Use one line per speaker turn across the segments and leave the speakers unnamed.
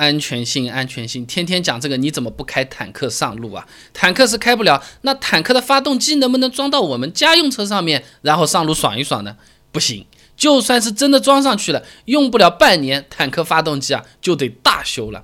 安全性，安全性，天天讲这个，你怎么不开坦克上路啊？坦克是开不了，那坦克的发动机能不能装到我们家用车上面，然后上路爽一爽呢？不行，就算是真的装上去了，用不了半年，坦克发动机啊就得大修了。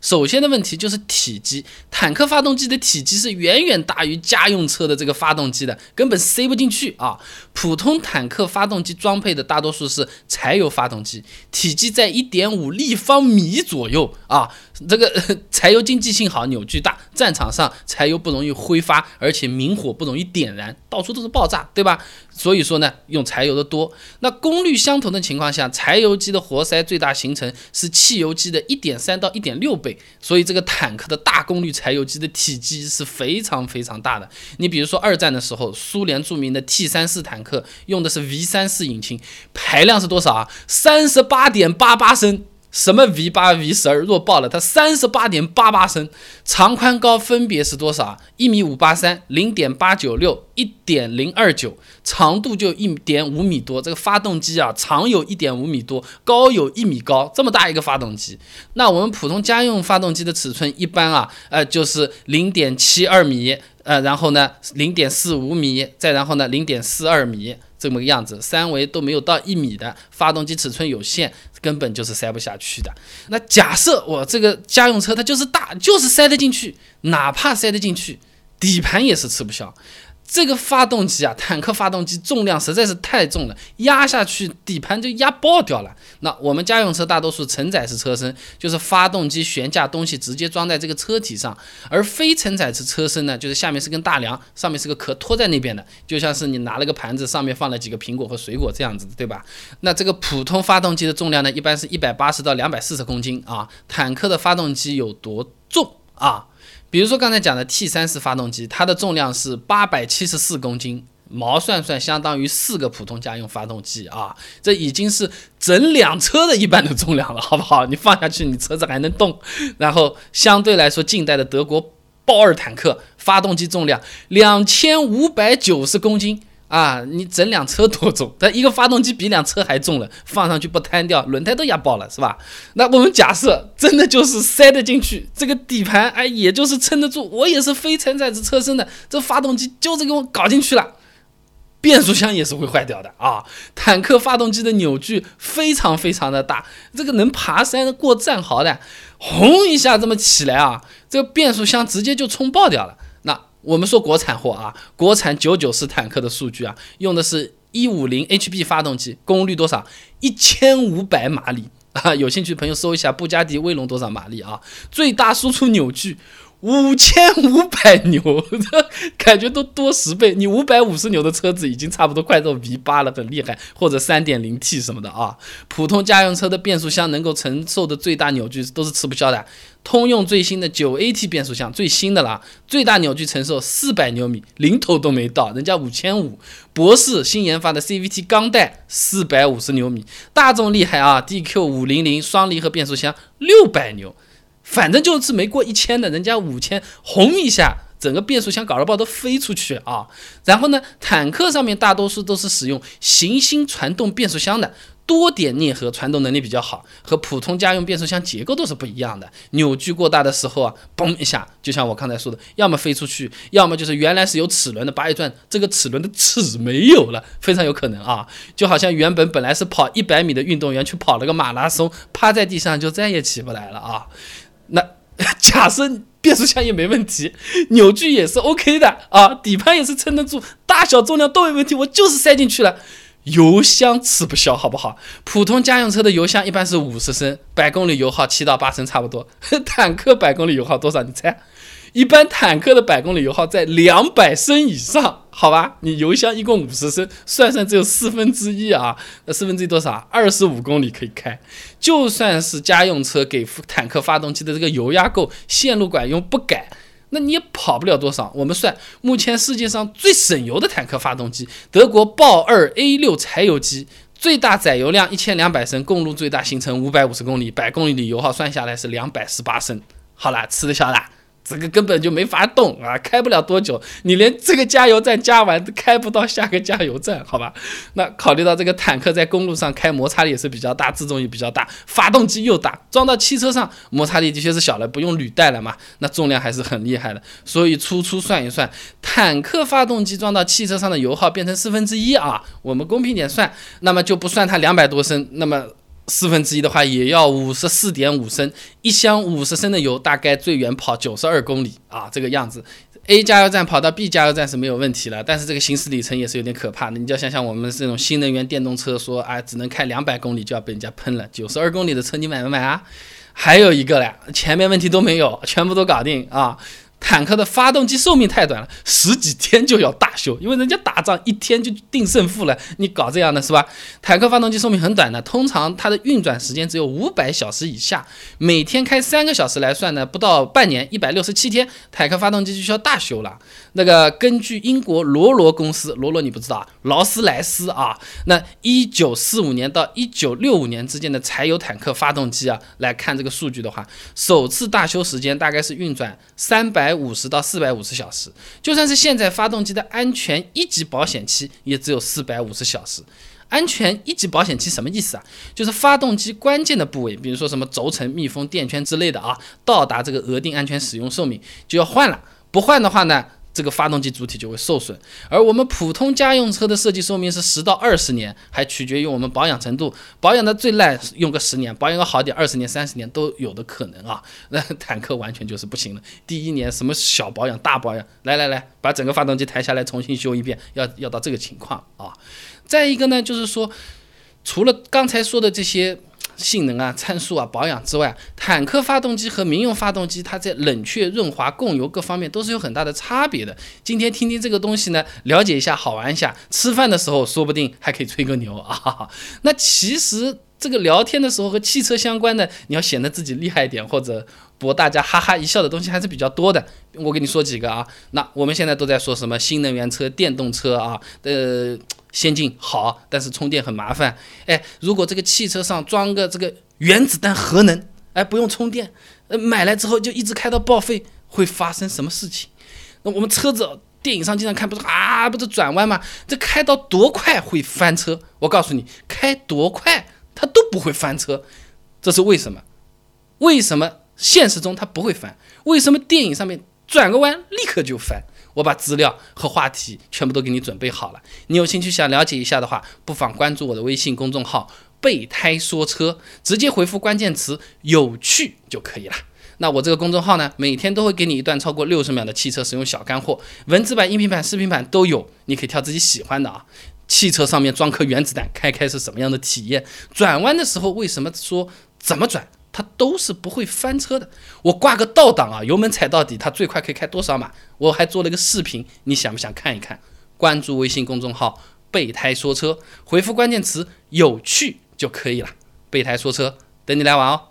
首先的问题就是体积，坦克发动机的体积是远远大于家用车的这个发动机的，根本塞不进去啊。普通坦克发动机装配的大多数是柴油发动机，体积在一点五立方米左右啊。这个 柴油经济性好，扭矩大，战场上柴油不容易挥发，而且明火不容易点燃，到处都是爆炸，对吧？所以说呢，用柴油的多。那功率相同的情况下，柴油机的活塞最大行程是汽油机的一点三到一点六倍。所以这个坦克的大功率柴油机的体积是非常非常大的。你比如说二战的时候，苏联著名的 T 三四坦克用的是 V 三四引擎，排量是多少啊？三十八点八八升。什么 V 八 V 十二弱爆了，它三十八点八八升，长宽高分别是多少啊？一米五八三，零点八九六，一点零二九，长度就一点五米多。这个发动机啊，长有一点五米多，高有一米高，这么大一个发动机。那我们普通家用发动机的尺寸一般啊，呃，就是零点七二米，呃，然后呢，零点四五米，再然后呢，零点四二米。这么个样子，三维都没有到一米的发动机尺寸有限，根本就是塞不下去的。那假设我这个家用车它就是大，就是塞得进去，哪怕塞得进去，底盘也是吃不消。这个发动机啊，坦克发动机重量实在是太重了，压下去底盘就压爆掉了。那我们家用车大多数承载式车身，就是发动机悬架东西直接装在这个车体上，而非承载式车身呢，就是下面是根大梁，上面是个壳托在那边的，就像是你拿了个盘子，上面放了几个苹果和水果这样子，对吧？那这个普通发动机的重量呢，一般是一百八十到两百四十公斤啊。坦克的发动机有多重啊？比如说刚才讲的 T 三式发动机，它的重量是八百七十四公斤，毛算算相当于四个普通家用发动机啊，这已经是整辆车的一半的重量了，好不好？你放下去，你车子还能动。然后相对来说，近代的德国豹二坦克发动机重量两千五百九十公斤。啊，你整辆车多重？它一个发动机比辆车还重了，放上去不瘫掉，轮胎都压爆了，是吧？那我们假设真的就是塞得进去，这个底盘哎，也就是撑得住。我也是非承载式车身的，这发动机就是给我搞进去了，变速箱也是会坏掉的啊。坦克发动机的扭矩非常非常的大，这个能爬山过战壕的，轰一下这么起来啊，这个变速箱直接就冲爆掉了。我们说国产货啊，国产九九式坦克的数据啊，用的是一五零 HB 发动机，功率多少？一千五百马力啊！有兴趣的朋友搜一下布加迪威龙多少马力啊？最大输出扭矩。五千五百 牛，这感觉都多十倍。你五百五十牛的车子已经差不多快到 V 八了，很厉害。或者三点零 T 什么的啊，普通家用车的变速箱能够承受的最大扭矩都是吃不消的。通用最新的九 AT 变速箱，最新的了，最大扭矩承受四百牛米，零头都没到，人家五千五。博世新研发的 CVT 钢带四百五十牛米，大众厉害啊，DQ 五零零双离合变速箱六百牛。反正就是没过一千的，人家五千，轰一下，整个变速箱搞了爆都飞出去啊！然后呢，坦克上面大多数都是使用行星传动变速箱的，多点啮合，传动能力比较好，和普通家用变速箱结构都是不一样的。扭矩过大的时候啊，嘣一下，就像我刚才说的，要么飞出去，要么就是原来是有齿轮的，拔一转，这个齿轮的齿没有了，非常有可能啊！就好像原本本来是跑一百米的运动员，去跑了个马拉松，趴在地上就再也起不来了啊！那 假设变速箱也没问题，扭矩也是 OK 的啊，底盘也是撑得住，大小重量都没问题，我就是塞进去了，油箱吃不消，好不好？普通家用车的油箱一般是五十升，百公里油耗七到八升差不多，坦克百公里油耗多少？你猜？一般坦克的百公里油耗在两百升以上，好吧？你油箱一共五十升，算算只有四分之一啊，那四分之一多少？二十五公里可以开。就算是家用车给坦克发动机的这个油压够，线路管用不改，那你也跑不了多少。我们算，目前世界上最省油的坦克发动机，德国豹二 A 六柴油机，最大载油量一千两百升，公路最大行程五百五十公里，百公里的油耗算下来是两百十八升。好了，吃得消了。这个根本就没法动啊，开不了多久，你连这个加油站加完都开不到下个加油站，好吧？那考虑到这个坦克在公路上开摩擦力也是比较大，自重也比较大，发动机又大，装到汽车上摩擦力的确是小了，不用履带了嘛，那重量还是很厉害的。所以粗粗算一算，坦克发动机装到汽车上的油耗变成四分之一啊，我们公平点算，那么就不算它两百多升，那么。四分之一的话也要五十四点五升，一箱五十升的油，大概最远跑九十二公里啊，这个样子。A 加油站跑到 B 加油站是没有问题了，但是这个行驶里程也是有点可怕的。你就要想想我们这种新能源电动车，说啊只能开两百公里就要被人家喷了，九十二公里的车你买不买啊？还有一个嘞，前面问题都没有，全部都搞定啊。坦克的发动机寿命太短了，十几天就要大修，因为人家打仗一天就定胜负了，你搞这样的是吧？坦克发动机寿命很短的，通常它的运转时间只有五百小时以下，每天开三个小时来算呢，不到半年，一百六十七天，坦克发动机就需要大修了。那个根据英国罗罗公司，罗罗你不知道啊，劳斯莱斯啊，那一九四五年到一九六五年之间的柴油坦克发动机啊，来看这个数据的话，首次大修时间大概是运转三百。百五十到四百五十小时，就算是现在发动机的安全一级保险期也只有四百五十小时。安全一级保险期什么意思啊？就是发动机关键的部位，比如说什么轴承、密封、垫圈之类的啊，到达这个额定安全使用寿命就要换了。不换的话呢？这个发动机主体就会受损，而我们普通家用车的设计寿命是十到二十年，还取决于我们保养程度。保养的最烂用个十年，保养个好点二十年、三十年都有的可能啊。那坦克完全就是不行了，第一年什么小保养、大保养，来来来，把整个发动机抬下来重新修一遍，要要到这个情况啊。再一个呢，就是说，除了刚才说的这些。性能啊、参数啊、保养之外，坦克发动机和民用发动机，它在冷却、润滑、供油各方面都是有很大的差别的。今天听听这个东西呢，了解一下，好玩一下。吃饭的时候说不定还可以吹个牛啊。那其实这个聊天的时候和汽车相关的，你要显得自己厉害一点，或者博大家哈哈一笑的东西还是比较多的。我给你说几个啊。那我们现在都在说什么新能源车、电动车啊？呃。先进好，但是充电很麻烦。哎，如果这个汽车上装个这个原子弹核能，哎，不用充电，呃，买来之后就一直开到报废，会发生什么事情？那我们车子电影上经常看，不是啊，不是转弯吗？这开到多快会翻车？我告诉你，开多快它都不会翻车，这是为什么？为什么现实中它不会翻？为什么电影上面转个弯立刻就翻？我把资料和话题全部都给你准备好了，你有兴趣想了解一下的话，不妨关注我的微信公众号“备胎说车”，直接回复关键词“有趣”就可以了。那我这个公众号呢，每天都会给你一段超过六十秒的汽车使用小干货，文字版、音频版、视频版都有，你可以挑自己喜欢的啊。汽车上面装颗原子弹，开开是什么样的体验？转弯的时候为什么说怎么转？它都是不会翻车的。我挂个倒档啊，油门踩到底，它最快可以开多少码？我还做了一个视频，你想不想看一看？关注微信公众号“备胎说车”，回复关键词“有趣”就可以了。备胎说车，等你来玩哦。